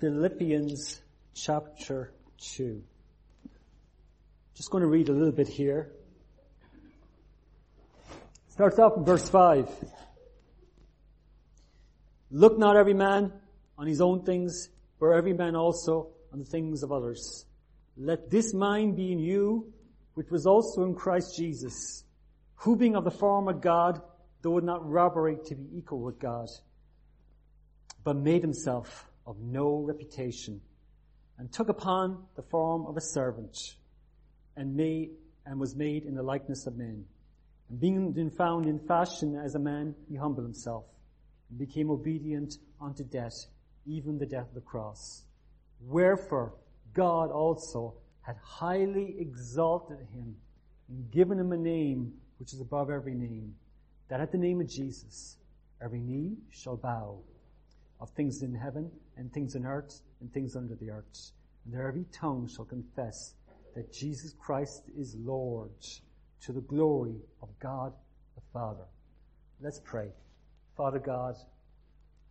Philippians chapter 2. Just going to read a little bit here. Starts off in verse 5. Look not every man on his own things, but every man also on the things of others. Let this mind be in you, which was also in Christ Jesus, who being of the form of God, though not robbery to be equal with God, but made himself of no reputation, and took upon the form of a servant, and made, and was made in the likeness of men. And being found in fashion as a man, he humbled himself, and became obedient unto death, even the death of the cross. Wherefore, God also had highly exalted him and given him a name which is above every name, that at the name of Jesus every knee shall bow of things in heaven and things in earth and things under the earth. And that every tongue shall confess that Jesus Christ is Lord to the glory of God the Father. Let's pray. Father God,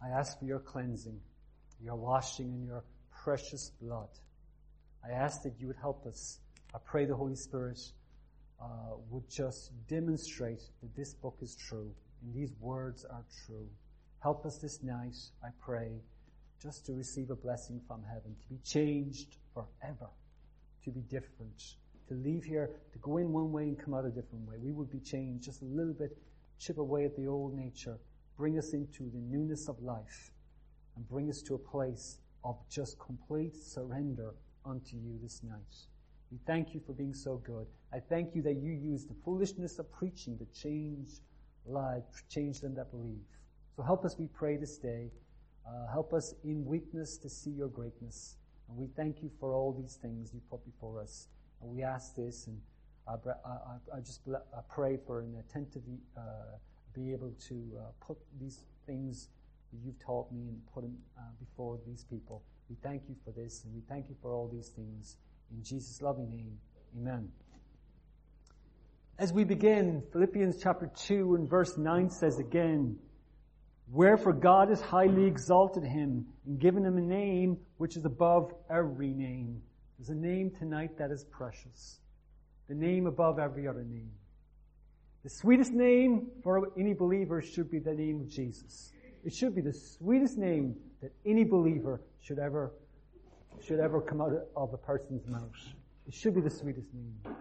I ask for your cleansing, your washing in your precious blood. I ask that you would help us. I pray the Holy Spirit uh, would just demonstrate that this book is true and these words are true. Help us this night, I pray, just to receive a blessing from heaven, to be changed forever, to be different, to leave here, to go in one way and come out a different way. We would be changed just a little bit, chip away at the old nature, bring us into the newness of life, and bring us to a place of just complete surrender unto you this night. We thank you for being so good. I thank you that you use the foolishness of preaching to change lives, change them that believe. So help us, we pray this day. Uh, help us in weakness to see your greatness. And we thank you for all these things you put before us. And we ask this, and I, I, I just I pray for an attentive, uh, be able to uh, put these things that you've taught me and put them uh, before these people. We thank you for this, and we thank you for all these things. In Jesus' loving name, amen. As we begin, Philippians chapter 2 and verse 9 says again, Wherefore God has highly exalted him and given him a name which is above every name. There's a name tonight that is precious. The name above every other name. The sweetest name for any believer should be the name of Jesus. It should be the sweetest name that any believer should ever, should ever come out of a person's mouth. It should be the sweetest name.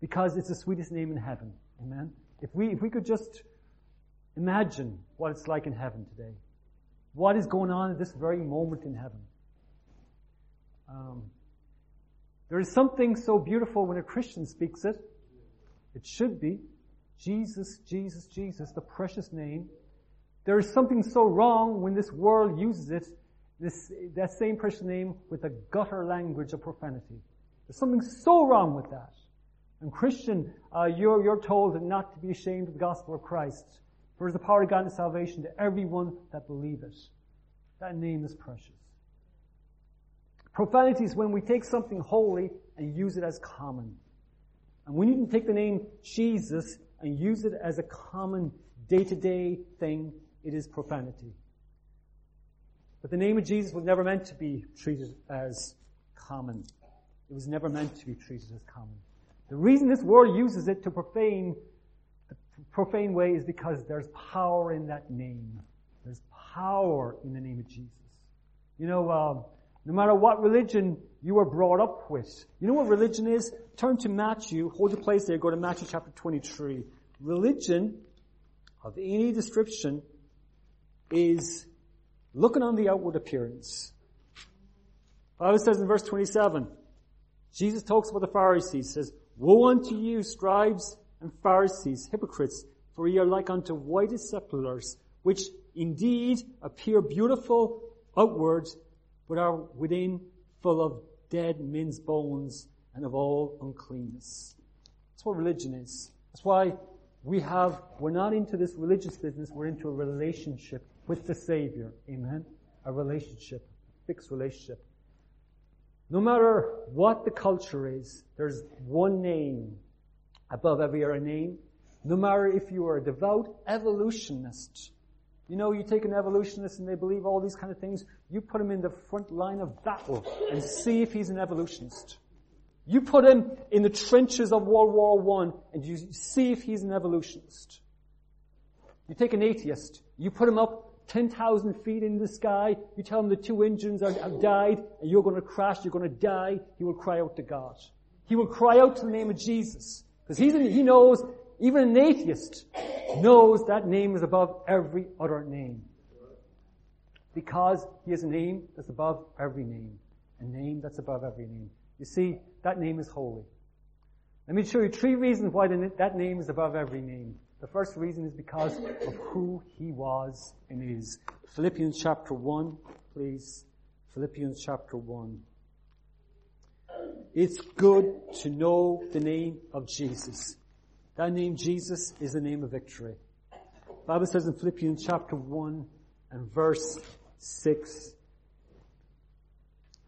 Because it's the sweetest name in heaven. Amen? If we, if we could just Imagine what it's like in heaven today. What is going on at this very moment in heaven? Um, there is something so beautiful when a Christian speaks it. It should be Jesus, Jesus, Jesus, the precious name. There is something so wrong when this world uses it, this, that same precious name with a gutter language of profanity. There's something so wrong with that. And Christian, uh, you're, you're told not to be ashamed of the gospel of Christ. For the power of God and salvation to everyone that believeth. That name is precious. Profanity is when we take something holy and use it as common. And when you can take the name Jesus and use it as a common day-to-day thing, it is profanity. But the name of Jesus was never meant to be treated as common. It was never meant to be treated as common. The reason this world uses it to profane profane way is because there's power in that name. There's power in the name of Jesus. You know, um, no matter what religion you were brought up with, you know what religion is? Turn to Matthew, hold your place there, go to Matthew chapter 23. Religion of any description is looking on the outward appearance. Bible says in verse 27, Jesus talks about the Pharisees, says, Woe unto you, scribes and Pharisees, hypocrites, for ye are like unto white sepulchres, which indeed appear beautiful outward, but are within full of dead men's bones and of all uncleanness. That's what religion is. That's why we have, we're not into this religious business, we're into a relationship with the Savior. Amen? A relationship, a fixed relationship. No matter what the culture is, there's one name above every other name. No matter if you are a devout evolutionist, You know, you take an evolutionist and they believe all these kind of things, you put him in the front line of battle and see if he's an evolutionist. You put him in the trenches of World War One and you see if he's an evolutionist. You take an atheist, you put him up 10,000 feet in the sky, you tell him the two engines are, have died and you're going to crash, you're going to die, he will cry out to God. He will cry out to the name of Jesus. Because he knows, even an atheist knows that name is above every other name. Because he has a name that's above every name. A name that's above every name. You see, that name is holy. Let me show you three reasons why that name is above every name. The first reason is because of who he was and is. Philippians chapter 1, please. Philippians chapter 1. It's good to know the name of Jesus. That name Jesus is the name of victory. The Bible says in Philippians chapter 1 and verse 6,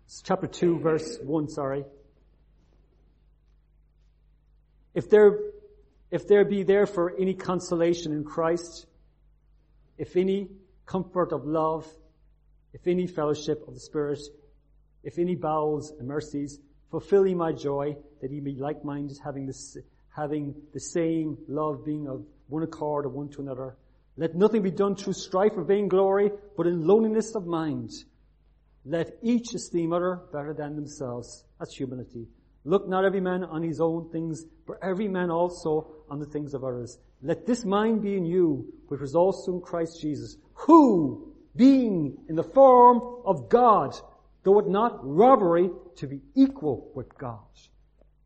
it's chapter 2 verse 1, sorry. If there if there be therefore any consolation in Christ, if any comfort of love, if any fellowship of the Spirit, if any bowels and mercies, fulfill ye my joy, that he be like-minded, having the, having the same love, being of one accord of one to another. Let nothing be done through strife or vainglory, but in loneliness of mind. Let each esteem other better than themselves. That's humility. Look not every man on his own things, but every man also on the things of others. Let this mind be in you, which was also in Christ Jesus, who, being in the form of God, though it not robbery to be equal with God.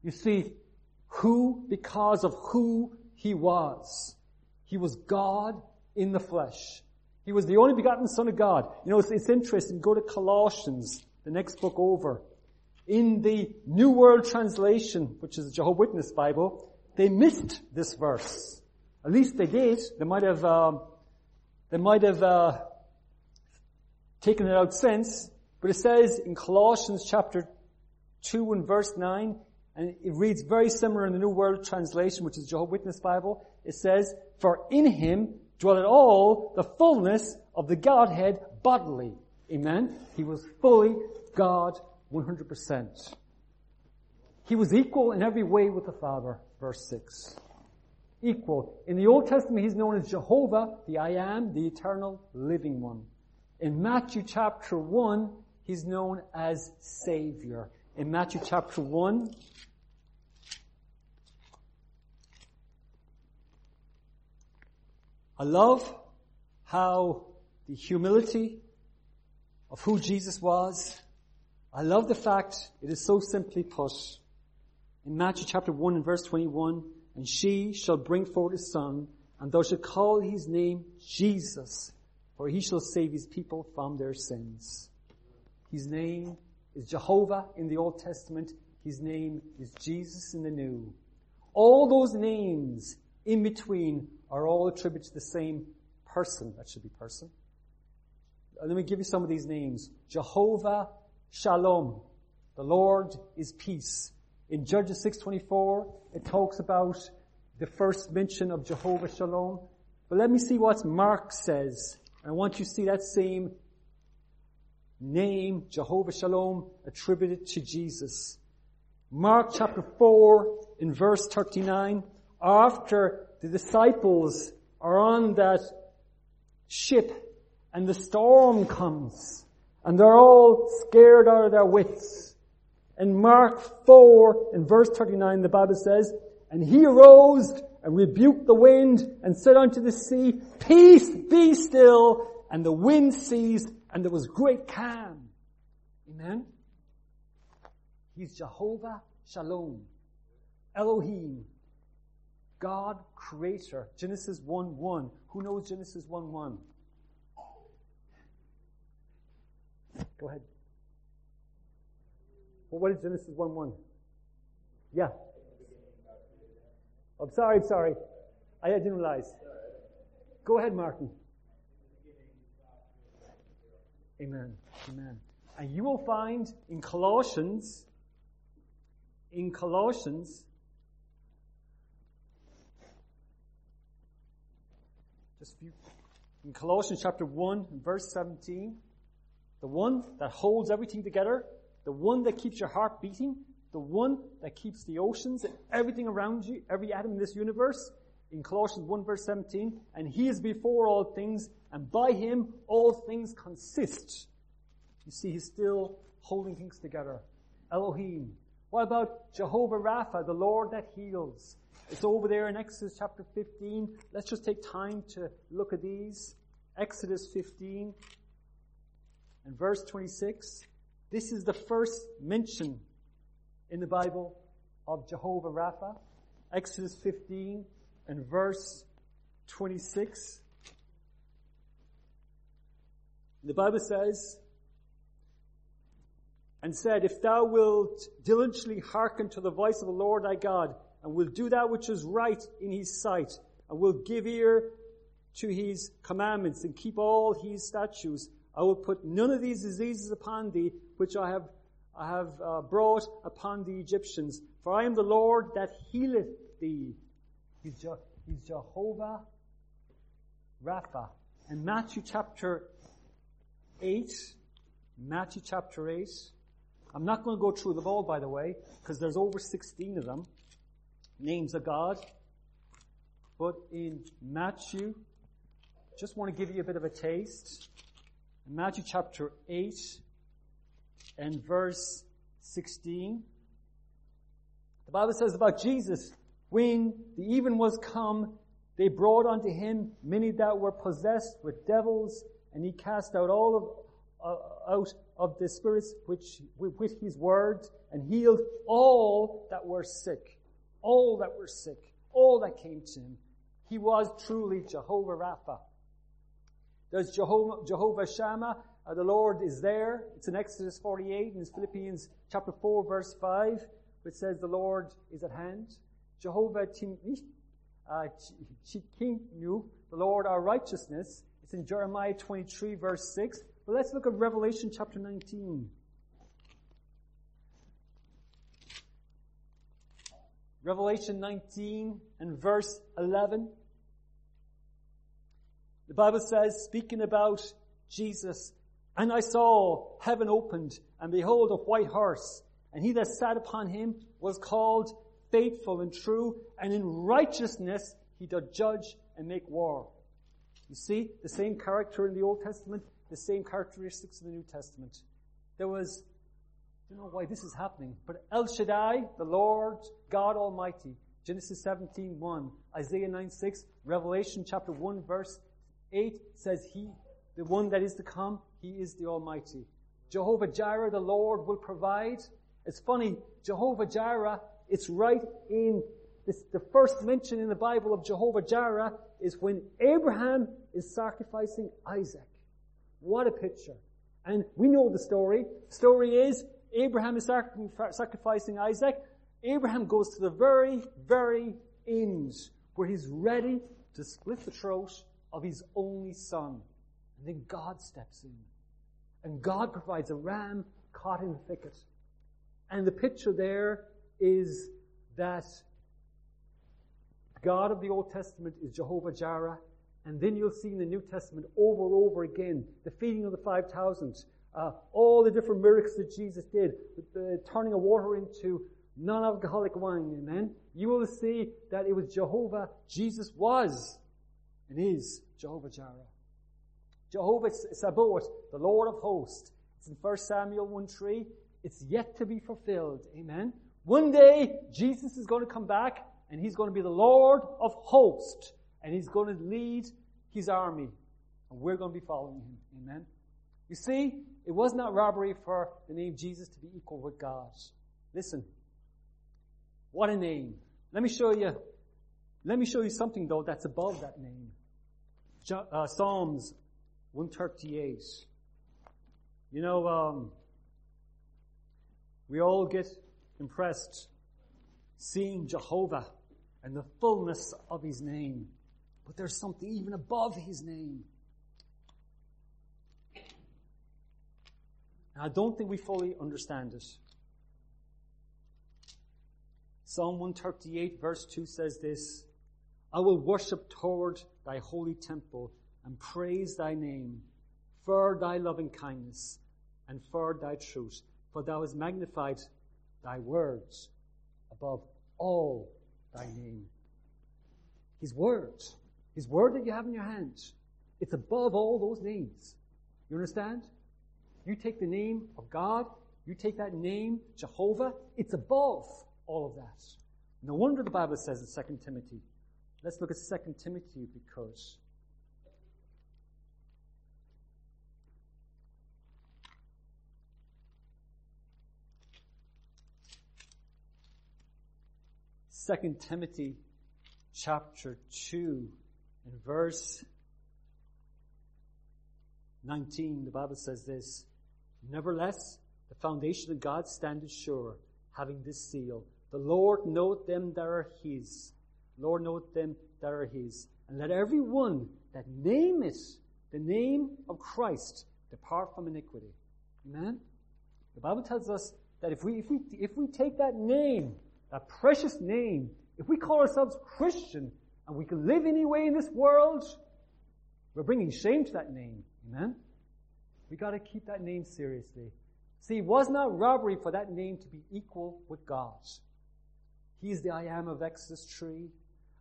You see, who, because of who he was, he was God in the flesh. He was the only begotten Son of God. You know, it's, it's interesting. Go to Colossians, the next book over. In the New World Translation, which is the Jehovah Witness Bible, they missed this verse. At least they did. They might have, um, they might have uh, taken it out since. But it says in Colossians chapter 2 and verse 9, and it reads very similar in the New World Translation, which is Jehovah Witness Bible. It says, For in him dwelleth all the fullness of the Godhead bodily. Amen? He was fully God 100%. He was equal in every way with the Father, verse 6. Equal. In the Old Testament, he's known as Jehovah, the I am, the eternal living one. In Matthew chapter 1, he's known as Savior. In Matthew chapter 1, I love how the humility of who Jesus was I love the fact it is so simply put. In Matthew chapter 1 and verse 21, and she shall bring forth a son, and thou shalt call his name Jesus, for he shall save his people from their sins. His name is Jehovah in the Old Testament. His name is Jesus in the New. All those names in between are all attributed to the same person. That should be person. Uh, let me give you some of these names. Jehovah Shalom. The Lord is peace. In Judges 6.24, it talks about the first mention of Jehovah Shalom. But let me see what Mark says. I want you to see that same name, Jehovah Shalom, attributed to Jesus. Mark chapter 4 in verse 39, after the disciples are on that ship and the storm comes, and they're all scared out of their wits. In Mark 4, in verse 39, the Bible says, And he arose and rebuked the wind and said unto the sea, Peace, be still. And the wind ceased and there was great calm. Amen? He's Jehovah Shalom. Elohim. God creator. Genesis 1 1. Who knows Genesis 1 1? Go ahead. Well, what is Genesis 1 1? Yeah. I'm sorry, I'm sorry. I didn't realize. Go ahead, Martin. Amen. Amen. And you will find in Colossians, in Colossians, just few in Colossians chapter 1 verse 17, the one that holds everything together, the one that keeps your heart beating, the one that keeps the oceans and everything around you, every atom in this universe, in Colossians 1 verse 17, and he is before all things, and by him all things consist. You see, he's still holding things together. Elohim. What about Jehovah Rapha, the Lord that heals? It's over there in Exodus chapter 15. Let's just take time to look at these. Exodus 15 and verse 26. This is the first mention in the Bible of Jehovah Rapha. Exodus 15 and verse 26. The Bible says, and said, If thou wilt diligently hearken to the voice of the Lord thy God, and will do that which is right in his sight, and will give ear to his commandments, and keep all his statutes, I will put none of these diseases upon thee, which I have, I have uh, brought upon the Egyptians. For I am the Lord that healeth thee. He's, Je- he's Jehovah Rapha. In Matthew chapter 8, Matthew chapter 8, I'm not going to go through them all, by the way, because there's over 16 of them, names of God. But in Matthew, just want to give you a bit of a taste. In Matthew chapter 8 and verse 16, the Bible says about Jesus, when the even was come, they brought unto him many that were possessed with devils, and he cast out all of, uh, out of the spirits which, with his word and healed all that were sick. All that were sick. All that came to him. He was truly Jehovah Rapha. There's Jehovah, Jehovah Shammah. Uh, the Lord is there. It's in Exodus 48 and Philippians chapter 4 verse 5, which says the Lord is at hand. Jehovah uh, Tsidkenu, the Lord our righteousness. It's in Jeremiah 23 verse 6. But let's look at Revelation chapter 19. Revelation 19 and verse 11. The Bible says, speaking about Jesus, and I saw heaven opened, and behold a white horse, and he that sat upon him was called faithful and true, and in righteousness he doth judge and make war. You see, the same character in the Old Testament the same characteristics in the New Testament. There was, I don't know why this is happening, but El Shaddai, the Lord God Almighty, Genesis 17, 1, Isaiah 9, 6, Revelation chapter 1, verse 8 says he, the one that is to come, he is the Almighty. Jehovah Jireh, the Lord will provide. It's funny, Jehovah Jireh, it's right in this, the first mention in the Bible of Jehovah Jireh is when Abraham is sacrificing Isaac. What a picture. And we know the story. The story is Abraham is sacrificing Isaac. Abraham goes to the very, very end where he's ready to split the throat of his only son. And then God steps in. And God provides a ram caught in the thicket. And the picture there is that God of the Old Testament is Jehovah Jireh, and then you'll see in the New Testament over and over again the feeding of the 5,000, uh, all the different miracles that Jesus did, the turning of water into non-alcoholic wine, amen? You will see that it was Jehovah, Jesus was and is Jehovah Jireh. Jehovah Sabaoth, the Lord of hosts. It's in 1 Samuel 1 3. It's yet to be fulfilled. Amen. One day, Jesus is going to come back and he's going to be the Lord of hosts and he's going to lead his army, and we're going to be following him. Amen. You see, it was not robbery for the name Jesus to be equal with God. Listen, what a name. Let me show you, let me show you something though that's above that name. Uh, Psalms 138. You know, um, we all get impressed seeing Jehovah and the fullness of His name. But there's something even above his name. And I don't think we fully understand it. Psalm 138 verse 2 says this, I will worship toward thy holy temple and praise thy name for thy loving kindness and for thy truth. For thou hast magnified thy words above all thy name. His words, his word that you have in your hands, it's above all those names. You understand? You take the name of God, you take that name, Jehovah, it's above all of that. No wonder the Bible says in 2 Timothy. Let's look at 2 Timothy because Second Timothy chapter 2 and verse 19, the Bible says this, Nevertheless, the foundation of God standeth sure, having this seal. The Lord knoweth them that are his. Lord knoweth them that are his. And let every one that nameth the name of Christ depart from iniquity. Amen? The Bible tells us that if we, if we, if we take that name that precious name, if we call ourselves Christian and we can live any way in this world, we're bringing shame to that name. Amen? We gotta keep that name seriously. See, it was not robbery for that name to be equal with God's. He's the I am of Exodus 3.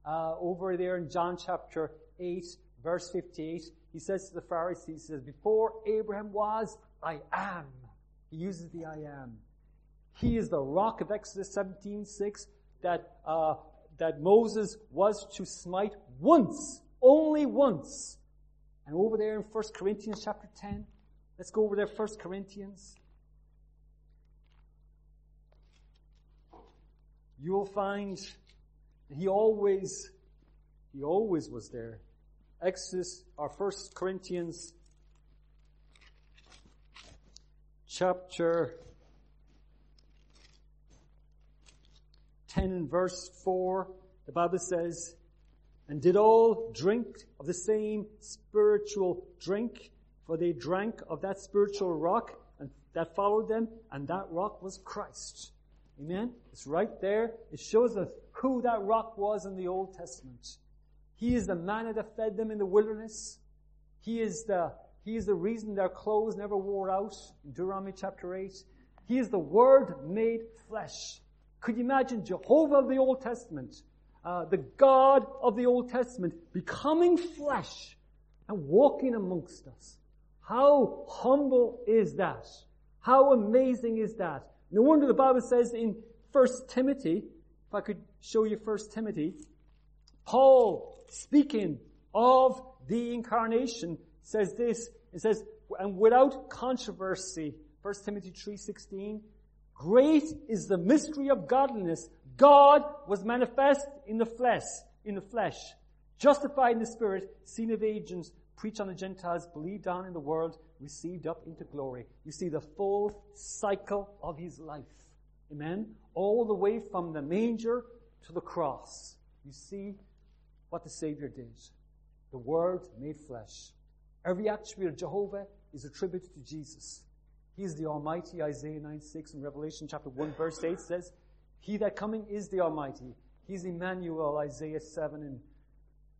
Uh, over there in John chapter 8, verse 58, he says to the Pharisees, he says, before Abraham was, I am. He uses the I am. He is the rock of Exodus 17:6 that uh, that Moses was to smite once, only once. And over there in 1 Corinthians chapter 10, let's go over there, 1 Corinthians. You will find he always, he always was there. Exodus, or 1 Corinthians chapter 10 and verse 4, the Bible says, and did all drink of the same spiritual drink, for they drank of that spiritual rock and that followed them, and that rock was Christ. Amen? It's right there. It shows us who that rock was in the Old Testament. He is the manna that fed them in the wilderness. He is the, he is the reason their clothes never wore out in Deuteronomy chapter 8. He is the Word made flesh. Could you imagine Jehovah of the Old Testament, uh, the God of the Old Testament, becoming flesh and walking amongst us? How humble is that? How amazing is that? No wonder the Bible says in 1 Timothy, if I could show you 1 Timothy, Paul speaking of the incarnation says this, it says, and without controversy, 1 Timothy 3.16, Great is the mystery of godliness. God was manifest in the flesh, in the flesh, justified in the spirit, seen of agents, preached on the Gentiles, believed on in the world, received up into glory. You see the full cycle of his life. Amen? All the way from the manger to the cross. You see what the Savior did. The Word made flesh. Every attribute of Jehovah is attributed to Jesus. He is the Almighty, Isaiah 9 6 and Revelation chapter 1 verse 8 says, He that coming is the Almighty. He's Emmanuel, Isaiah 7, and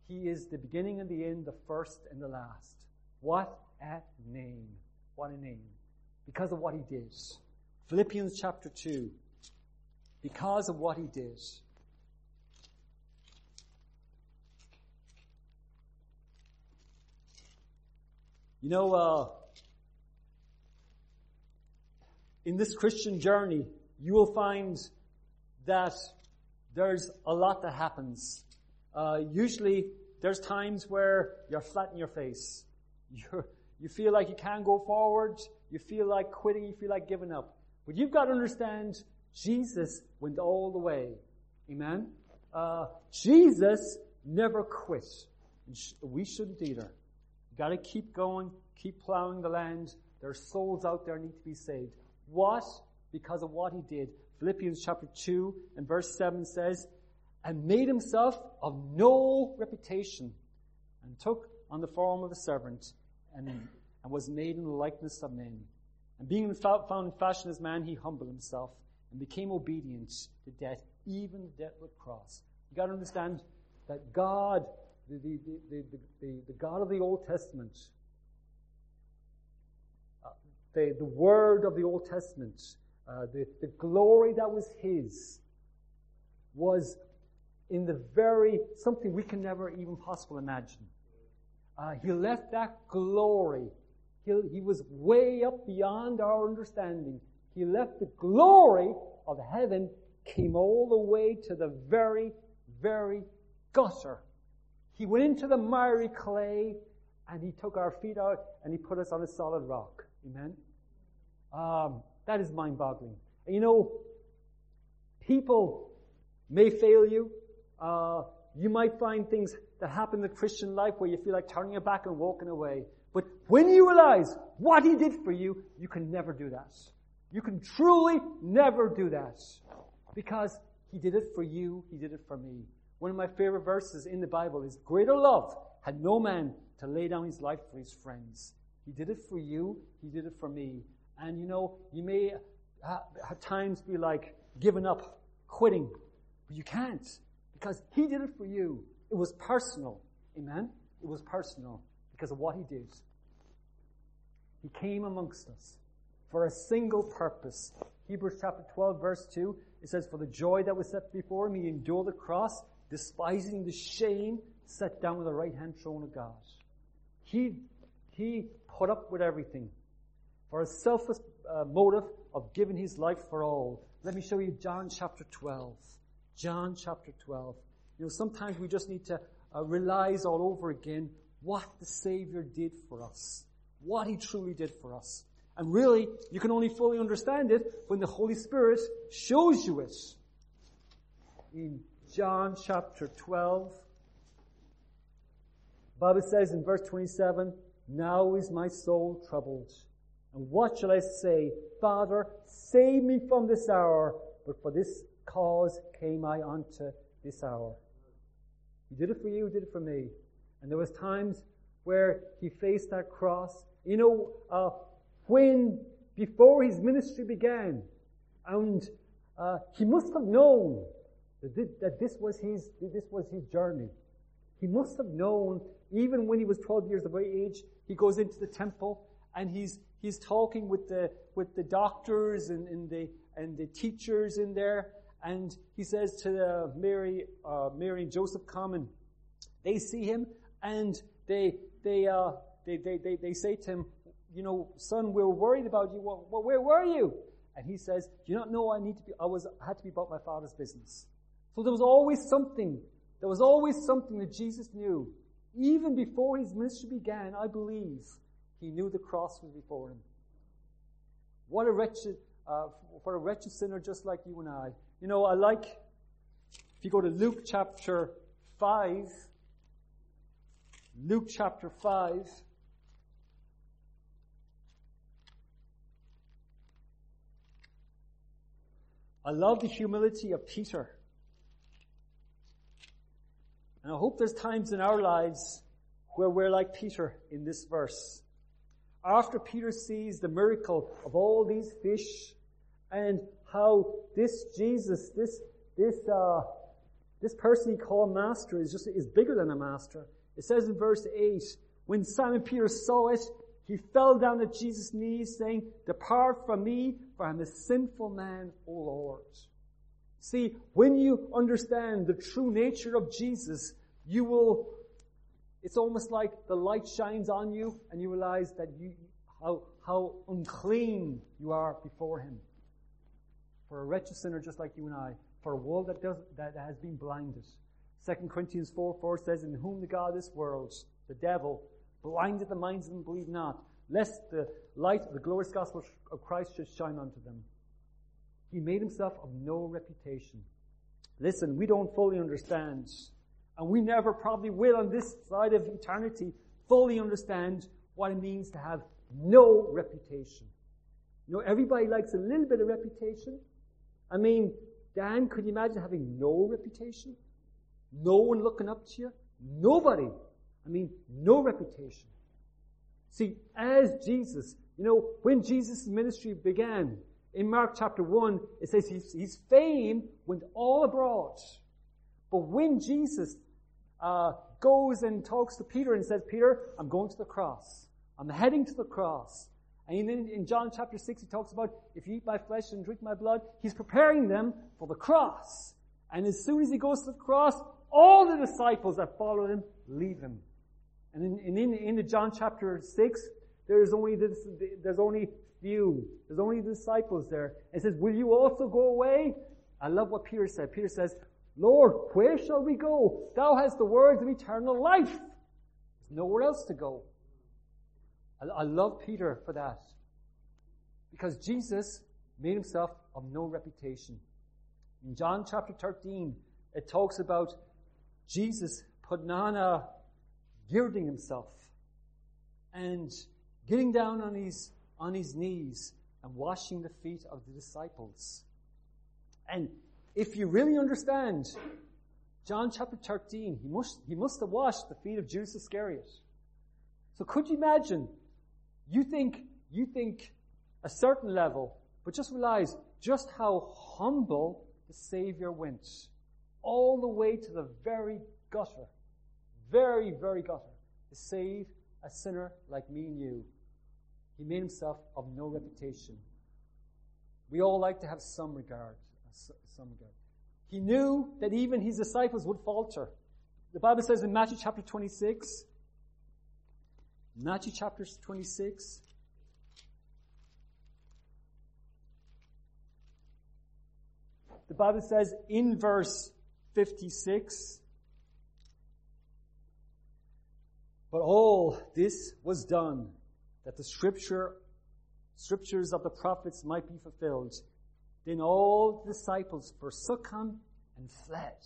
He is the beginning and the end, the first and the last. What a name. What a name. Because of what He did. Philippians chapter 2. Because of what He did. You know, uh, in this Christian journey, you will find that there's a lot that happens. Uh, usually, there's times where you're flat in your face. You're, you feel like you can't go forward. You feel like quitting. You feel like giving up. But you've got to understand, Jesus went all the way. Amen? Uh, Jesus never quit. We shouldn't either. You've gotta keep going, keep plowing the land. There's souls out there need to be saved. What? Because of what he did. Philippians chapter 2 and verse 7 says, and made himself of no reputation and took on the form of a servant and, and was made in the likeness of men. And being found in fashion as man, he humbled himself and became obedient to death, even the death of the cross. You gotta understand that God the, the, the, the, God of the Old Testament, the, the Word of the Old Testament, uh, the, the glory that was His, was in the very, something we can never even possibly imagine. Uh, he left that glory. He, he was way up beyond our understanding. He left the glory of heaven, came all the way to the very, very gutter. He went into the miry clay and he took our feet out and he put us on a solid rock. Amen. Um, that is mind boggling. You know, people may fail you. Uh, you might find things that happen in the Christian life where you feel like turning your back and walking away. But when you realize what He did for you, you can never do that. You can truly never do that. Because He did it for you, He did it for me. One of my favorite verses in the Bible is, Greater love had no man to lay down his life for his friends. He did it for you, He did it for me. And you know, you may at times be like giving up, quitting, but you can't because He did it for you. It was personal. Amen? It was personal because of what He did. He came amongst us for a single purpose. Hebrews chapter 12 verse 2, it says, For the joy that was set before him, he endured the cross, despising the shame, set down with the right hand throne of God. He, he put up with everything for a selfless uh, motive of giving his life for all. Let me show you John chapter 12. John chapter 12. You know, sometimes we just need to uh, realize all over again what the Savior did for us. What He truly did for us. And really, you can only fully understand it when the Holy Spirit shows you it. In John chapter 12, Bible says in verse 27, Now is my soul troubled. And what shall I say? Father, save me from this hour, but for this cause came I unto this hour. He did it for you, he did it for me. And there was times where he faced that cross. You know, uh, when, before his ministry began, and uh, he must have known that, this was his, this was his journey. He must have known, even when he was 12 years of age, he goes into the temple and he's, he's talking with the, with the doctors and, and the, and the teachers in there, and he says to uh, Mary, uh, Mary and Joseph come and they see him and they, they, uh, they, they, they, they, say to him, you know, son, we're worried about you. Well, well, where were you? And he says, do you not know I need to be, I was, I had to be about my father's business. So there was always something, there was always something that Jesus knew. Even before his ministry began, I believe he knew the cross was before him. What a wretched, uh, for a wretched sinner just like you and I. You know, I like, if you go to Luke chapter 5, Luke chapter 5, I love the humility of Peter. And I hope there's times in our lives where we're like Peter in this verse. After Peter sees the miracle of all these fish and how this Jesus, this, this, uh, this person he called master is just, is bigger than a master. It says in verse 8, when Simon Peter saw it, he fell down at Jesus' knees saying, depart from me, for I'm a sinful man, O Lord. See, when you understand the true nature of Jesus, you will, it's almost like the light shines on you and you realize that you, how, how unclean you are before Him for a wretched sinner just like you and I, for a world that does, that has been blinded. 2 Corinthians 4, 4 says, In whom the God of this world, the devil, blinded the minds of them believe not, lest the light of the glorious gospel of Christ should shine unto them. He made himself of no reputation. Listen, we don't fully understand, and we never probably will on this side of eternity fully understand what it means to have no reputation. You know, everybody likes a little bit of reputation, I mean, Dan, could you imagine having no reputation? No one looking up to you? Nobody. I mean, no reputation. See, as Jesus, you know, when Jesus' ministry began, in Mark chapter 1, it says his, his fame went all abroad. But when Jesus uh, goes and talks to Peter and says, Peter, I'm going to the cross. I'm heading to the cross. And in, in John chapter 6, he talks about if you eat my flesh and drink my blood, he's preparing them for the cross. And as soon as he goes to the cross, all the disciples that follow him leave him. And in, in, in the John chapter 6, there's only this, there's only few. There's only the disciples there. It says, will you also go away? I love what Peter said. Peter says, Lord, where shall we go? Thou hast the words of eternal life. There's nowhere else to go. I, I love Peter for that. Because Jesus made himself of no reputation. In John chapter 13, it talks about Jesus putting on a girding himself and getting down on his, on his knees and washing the feet of the disciples. And if you really understand John chapter 13, he must, he must have washed the feet of Judas Iscariot. So could you imagine you think, you think a certain level, but just realize just how humble the Savior went. All the way to the very gutter. Very, very gutter. To save a sinner like me and you. He made himself of no reputation. We all like to have some regard. Some regard. He knew that even his disciples would falter. The Bible says in Matthew chapter 26, Matthew chapter 26. The Bible says in verse 56, but all this was done that the scripture, scriptures of the prophets might be fulfilled. Then all the disciples forsook him and fled.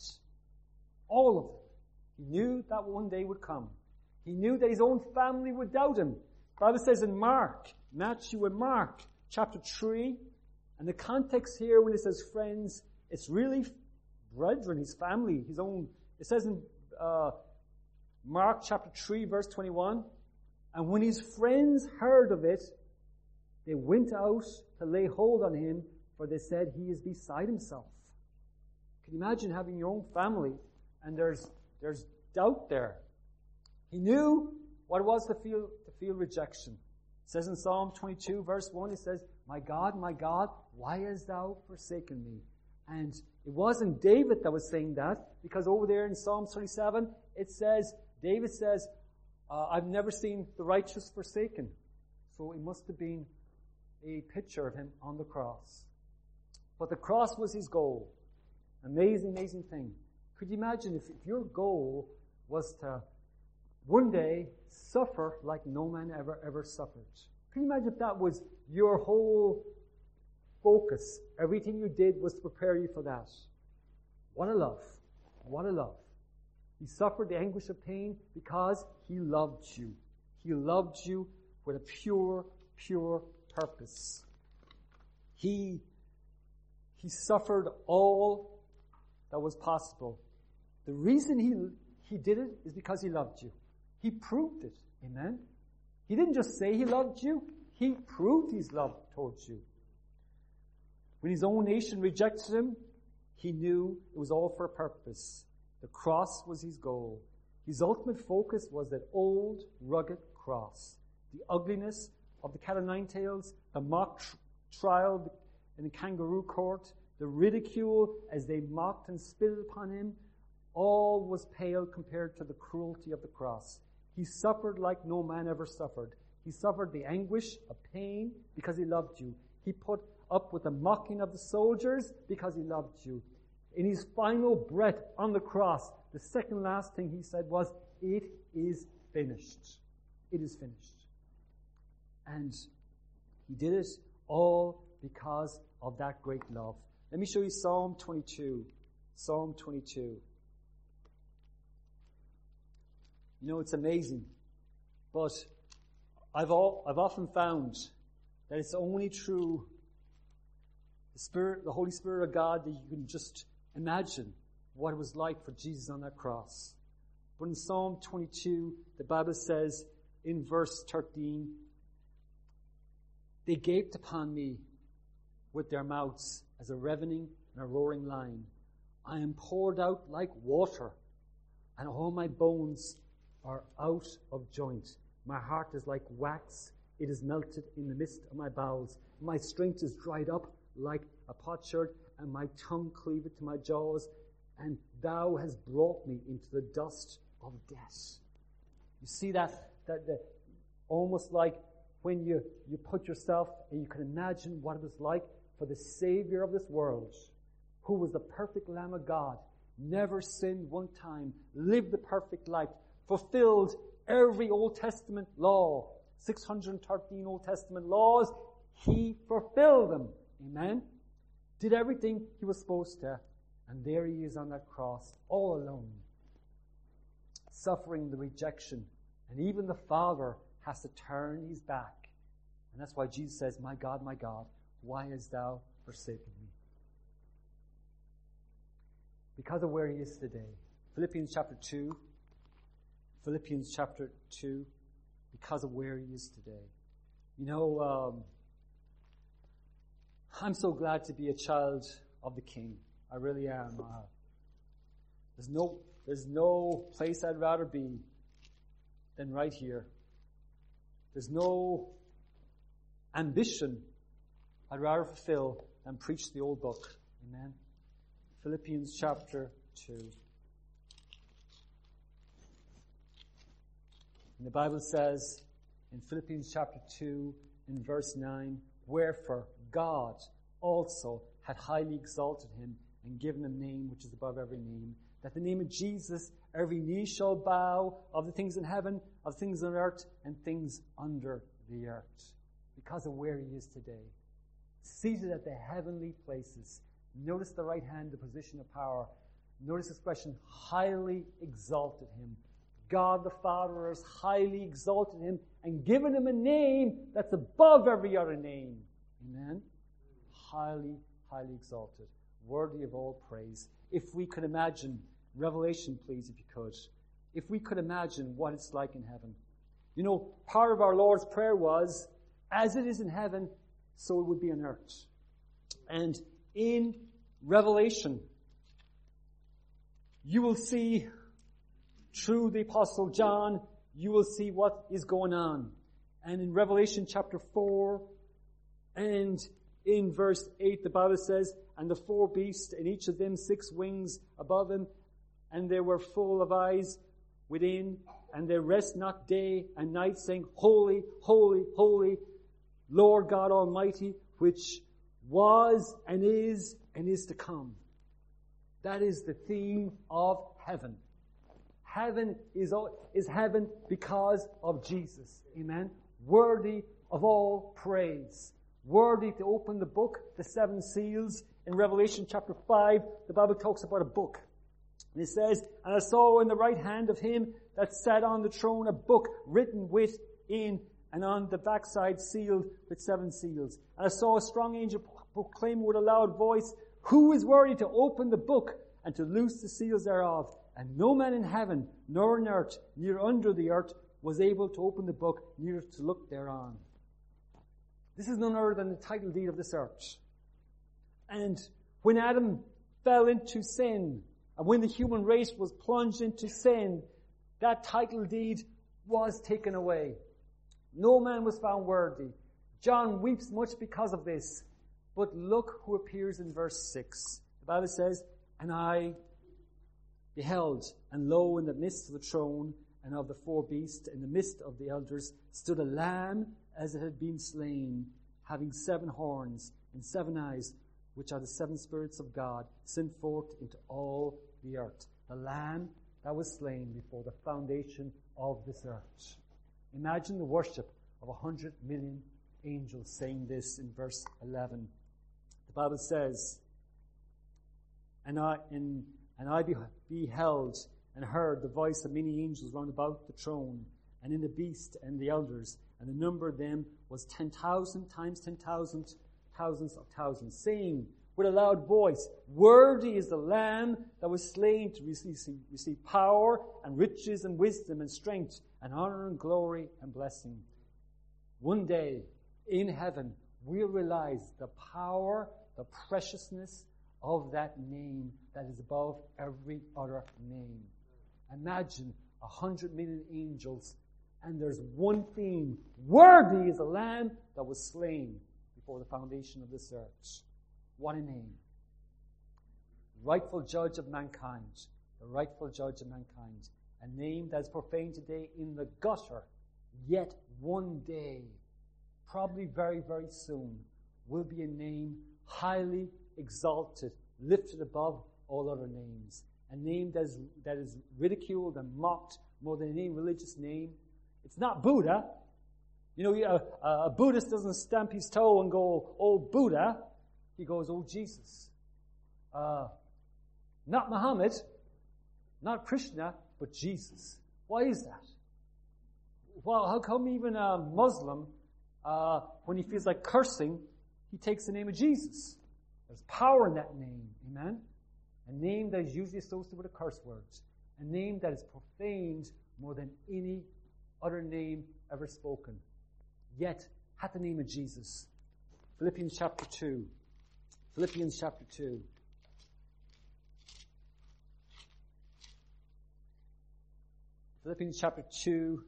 All of them. He knew that one day would come. He knew that his own family would doubt him. The Bible says in Mark, Matthew and Mark, chapter 3, and the context here when it says friends, it's really brethren, his family, his own. It says in uh, Mark chapter 3, verse 21, and when his friends heard of it, they went out to lay hold on him, for they said he is beside himself. Can you imagine having your own family and there's, there's doubt there? He knew what it was to feel, to feel rejection. It says in Psalm 22 verse 1, it says, My God, my God, why hast thou forsaken me? And it wasn't David that was saying that, because over there in Psalm 37, it says, David says, uh, I've never seen the righteous forsaken. So it must have been a picture of him on the cross. But the cross was his goal. Amazing, amazing thing. Could you imagine if, if your goal was to one day suffer like no man ever, ever suffered. Can you imagine if that was your whole focus? Everything you did was to prepare you for that. What a love. What a love. He suffered the anguish of pain because he loved you. He loved you with a pure, pure purpose. He, he suffered all that was possible. The reason he, he did it is because he loved you. He proved it. Amen. He didn't just say he loved you, he proved his love towards you. When his own nation rejected him, he knew it was all for a purpose. The cross was his goal. His ultimate focus was that old, rugged cross. The ugliness of the cat o' nine tails, the mock tr- trial in the kangaroo court, the ridicule as they mocked and spitted upon him, all was pale compared to the cruelty of the cross. He suffered like no man ever suffered. He suffered the anguish of pain because he loved you. He put up with the mocking of the soldiers because he loved you. In his final breath on the cross, the second last thing he said was, it is finished. It is finished. And he did it all because of that great love. Let me show you Psalm 22. Psalm 22. You know, it's amazing. But I've, all, I've often found that it's only through the Spirit, the Holy Spirit of God that you can just imagine what it was like for Jesus on that cross. But in Psalm 22, the Bible says in verse 13, they gaped upon me with their mouths as a ravening and a roaring lion. I am poured out like water and all my bones are out of joint. My heart is like wax. It is melted in the midst of my bowels. My strength is dried up like a potsherd, and my tongue cleaveth to my jaws. And thou hast brought me into the dust of death. You see that, that, that almost like when you, you put yourself and you can imagine what it was like for the Savior of this world, who was the perfect Lamb of God, never sinned one time, lived the perfect life, fulfilled every Old Testament law, 613 Old Testament laws, he fulfilled them. Amen? Did everything he was supposed to, and there he is on that cross, all alone, suffering the rejection. And even the Father has to turn his back. And that's why Jesus says, My God, my God, why hast thou forsaken me? Because of where he is today. Philippians chapter 2. Philippians chapter 2. Because of where he is today. You know, um, I'm so glad to be a child of the King. I really am. Uh, there's no, there's no place I'd rather be than right here. There's no ambition I'd rather fulfill than preach the old book. Amen. Philippians chapter 2. And the Bible says in Philippians chapter 2 in verse 9, Wherefore God also had highly exalted him and given him name which is above every name, that the name of Jesus every knee shall bow of the things in heaven, of things on earth, and things under the earth. Because of where he is today. Seated at the heavenly places. Notice the right hand, the position of power. Notice this expression, highly exalted him. God the Father has highly exalted him and given him a name that's above every other name. Amen? Highly, highly exalted. Worthy of all praise. If we could imagine, Revelation please, if you could. If we could imagine what it's like in heaven. You know, part of our Lord's prayer was, as it is in heaven, so it would be on earth. And in Revelation, you will see through the apostle John, you will see what is going on. And in Revelation chapter 4 and in verse 8, the Bible says, And the four beasts, and each of them six wings above him, and they were full of eyes within, and they rest not day and night, saying, Holy, holy, holy, Lord God Almighty, which was and is and is to come. That is the theme of heaven. Heaven is, is heaven because of Jesus. Amen. Worthy of all praise. Worthy to open the book, the seven seals. In Revelation chapter 5, the Bible talks about a book. And it says, And I saw in the right hand of him that sat on the throne a book written within and on the backside sealed with seven seals. And I saw a strong angel proclaim with a loud voice, Who is worthy to open the book and to loose the seals thereof? And no man in heaven, nor in earth, near under the earth, was able to open the book, neither to look thereon. This is none other than the title deed of this earth. And when Adam fell into sin, and when the human race was plunged into sin, that title deed was taken away. No man was found worthy. John weeps much because of this. But look who appears in verse 6. The Bible says, And I beheld, and lo, in the midst of the throne and of the four beasts, in the midst of the elders, stood a lamb as it had been slain, having seven horns and seven eyes, which are the seven spirits of God, sent forth into all the earth. The lamb that was slain before the foundation of this earth. Imagine the worship of a hundred million angels saying this in verse 11. The Bible says, and I, in and I beheld and heard the voice of many angels round about the throne, and in the beast and the elders, and the number of them was ten thousand times ten thousand, thousands of thousands, saying with a loud voice, Worthy is the Lamb that was slain to receive, receive power and riches and wisdom and strength and honor and glory and blessing. One day in heaven, we'll realize the power, the preciousness of that name that is above every other name. Imagine a hundred million angels and there's one theme. Worthy is the lamb that was slain before the foundation of this earth. What a name. Rightful judge of mankind. The rightful judge of mankind. A name that is profaned today in the gutter. Yet one day, probably very, very soon, will be a name highly exalted, lifted above all other names. A name that is, that is ridiculed and mocked more than any religious name. It's not Buddha. You know, a, a Buddhist doesn't stamp his toe and go, oh Buddha. He goes, oh Jesus. Uh, not Muhammad, not Krishna, but Jesus. Why is that? Well, how come even a Muslim, uh, when he feels like cursing, he takes the name of Jesus? There's power in that name. Amen? A name that is usually associated with a curse word. A name that is profaned more than any other name ever spoken. Yet, had the name of Jesus. Philippians chapter 2. Philippians chapter 2. Philippians chapter 2.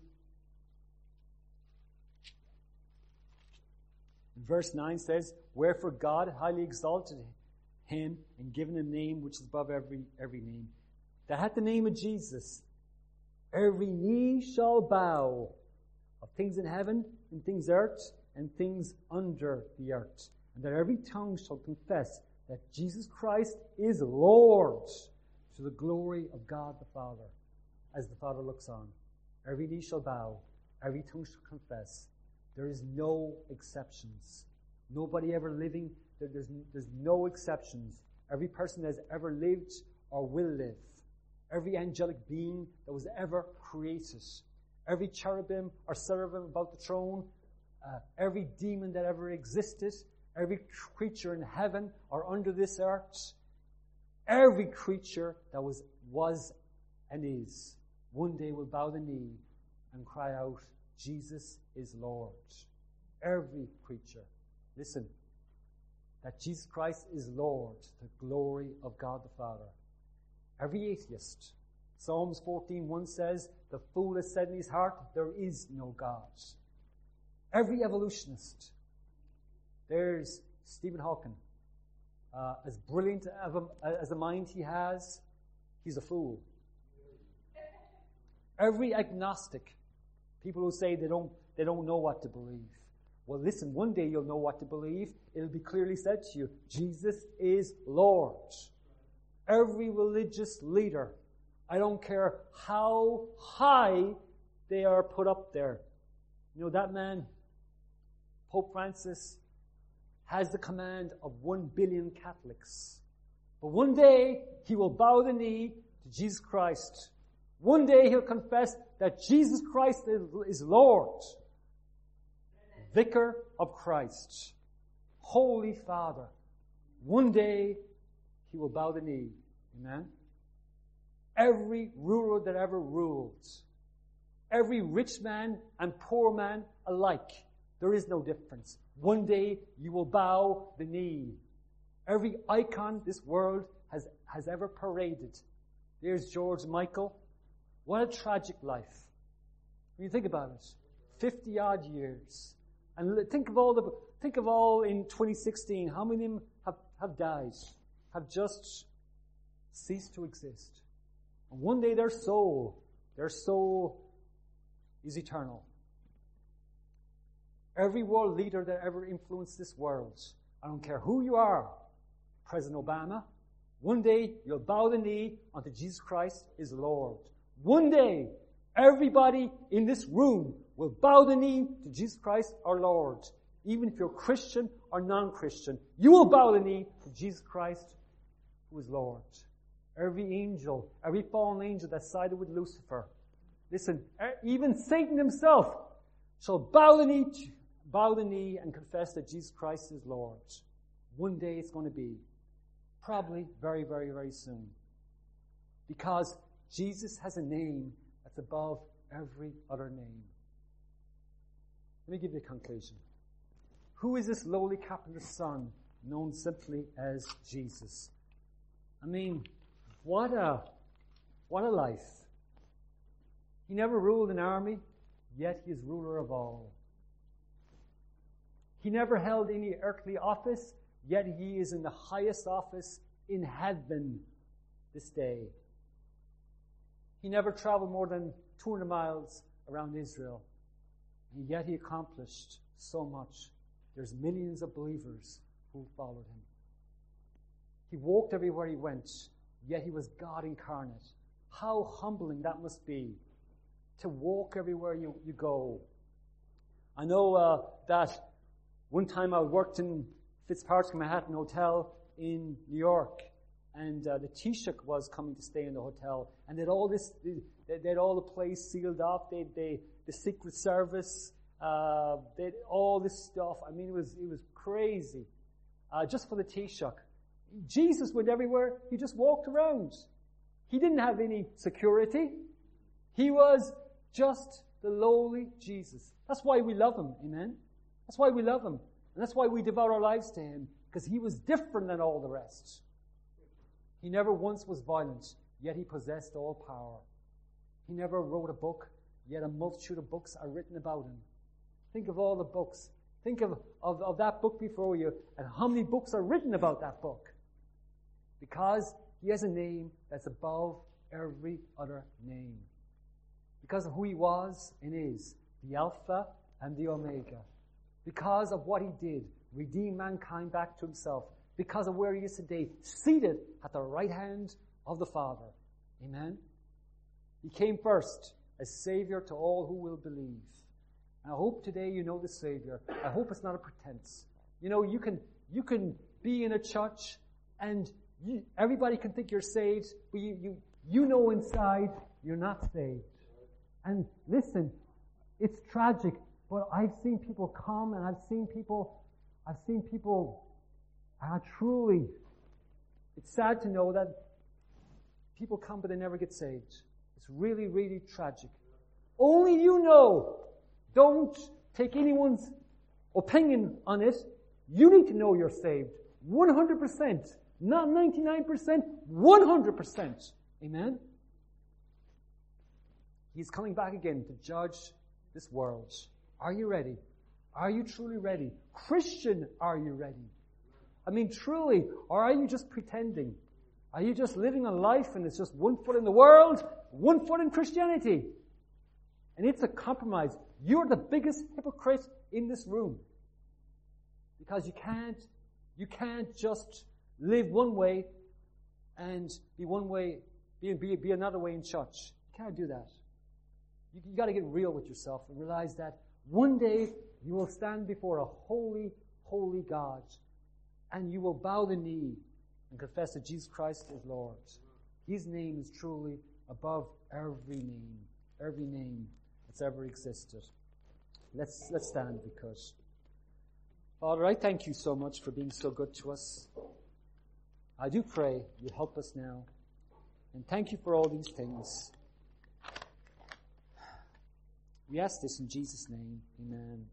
Verse 9 says, Wherefore God highly exalted him and given him a name which is above every, every name. That had the name of Jesus, every knee shall bow of things in heaven and things earth and things under the earth. And that every tongue shall confess that Jesus Christ is Lord to the glory of God the Father as the Father looks on. Every knee shall bow, every tongue shall confess. There is no exceptions. Nobody ever living, there's, there's no exceptions. Every person that has ever lived or will live, every angelic being that was ever created, every cherubim or seraphim about the throne, uh, every demon that ever existed, every creature in heaven or under this earth, every creature that was, was and is, one day will bow the knee and cry out, Jesus is Lord. Every creature. Listen, that Jesus Christ is Lord, the glory of God the Father. Every atheist. Psalms 14.1 says, the fool has said in his heart, there is no God. Every evolutionist. There's Stephen Hawking. Uh, as brilliant as a mind he has, he's a fool. Every agnostic, people who say they don't, they don't know what to believe. Well, listen, one day you'll know what to believe. It'll be clearly said to you, Jesus is Lord. Every religious leader, I don't care how high they are put up there. You know, that man, Pope Francis, has the command of one billion Catholics. But one day, he will bow the knee to Jesus Christ. One day he'll confess that Jesus Christ is, Lord vicar of Christ, Holy Father. One day he will bow the knee. Amen. Every ruler that ever ruled, every rich man and poor man alike, there is no difference. One day you will bow the knee. Every icon this world has, has ever paraded. There's George Michael. What a tragic life. When you think about it, 50 odd years. And think of all the, think of all in 2016, how many of them have, have died, have just ceased to exist. And one day their soul, their soul is eternal. Every world leader that ever influenced this world, I don't care who you are, President Obama, one day you'll bow the knee unto Jesus Christ is Lord. One day, everybody in this room will bow the knee to Jesus Christ our Lord. Even if you're Christian or non-Christian, you will bow the knee to Jesus Christ who is Lord. Every angel, every fallen angel that sided with Lucifer, listen, even Satan himself shall bow the knee, bow the knee and confess that Jesus Christ is Lord. One day it's going to be. Probably very, very, very soon. Because Jesus has a name that's above every other name. Let me give you a conclusion. Who is this lowly carpenter's son known simply as Jesus? I mean, what a, what a life. He never ruled an army, yet he is ruler of all. He never held any earthly office, yet he is in the highest office in heaven this day. He never traveled more than 200 miles around Israel, and yet he accomplished so much. There's millions of believers who followed him. He walked everywhere he went, yet he was God incarnate. How humbling that must be to walk everywhere you, you go. I know uh, that one time I worked in Fitzpatrick Manhattan Hotel in New York, and uh, the Taoiseach was coming to stay in the hotel, and they'd all this, they, would all the place sealed off. They, they, the Secret Service, uh, they all this stuff. I mean, it was it was crazy, uh, just for the Taoiseach. Jesus went everywhere. He just walked around. He didn't have any security. He was just the lowly Jesus. That's why we love him. Amen. That's why we love him. And that's why we devote our lives to him. Because he was different than all the rest. He never once was violent, yet he possessed all power. He never wrote a book, yet a multitude of books are written about him. Think of all the books. Think of, of, of that book before you and how many books are written about that book. Because he has a name that's above every other name. Because of who he was and is, the Alpha and the Omega. Because of what he did, redeem mankind back to himself. Because of where he is today, seated at the right hand of the Father. Amen. He came first as Savior to all who will believe. And I hope today you know the Savior. I hope it's not a pretense. You know, you can, you can be in a church and you, everybody can think you're saved, but you, you, you know inside you're not saved. And listen, it's tragic, but I've seen people come and I've seen people, I've seen people, uh, truly, it's sad to know that people come but they never get saved. It's really, really tragic. Only you know. Don't take anyone's opinion on it. You need to know you're saved. 100%. Not 99%, 100%. Amen? He's coming back again to judge this world. Are you ready? Are you truly ready? Christian, are you ready? I mean, truly, or are you just pretending? Are you just living a life and it's just one foot in the world, one foot in Christianity? And it's a compromise. You're the biggest hypocrite in this room. Because you can't, you can't just live one way and be one way, be, be, be another way in church. You can't do that. You, you gotta get real with yourself and realize that one day you will stand before a holy, holy God and you will bow the knee and confess that Jesus Christ is Lord. His name is truly above every name, every name that's ever existed. Let's, let's stand because Father, I thank you so much for being so good to us. I do pray you help us now. And thank you for all these things. We ask this in Jesus' name. Amen.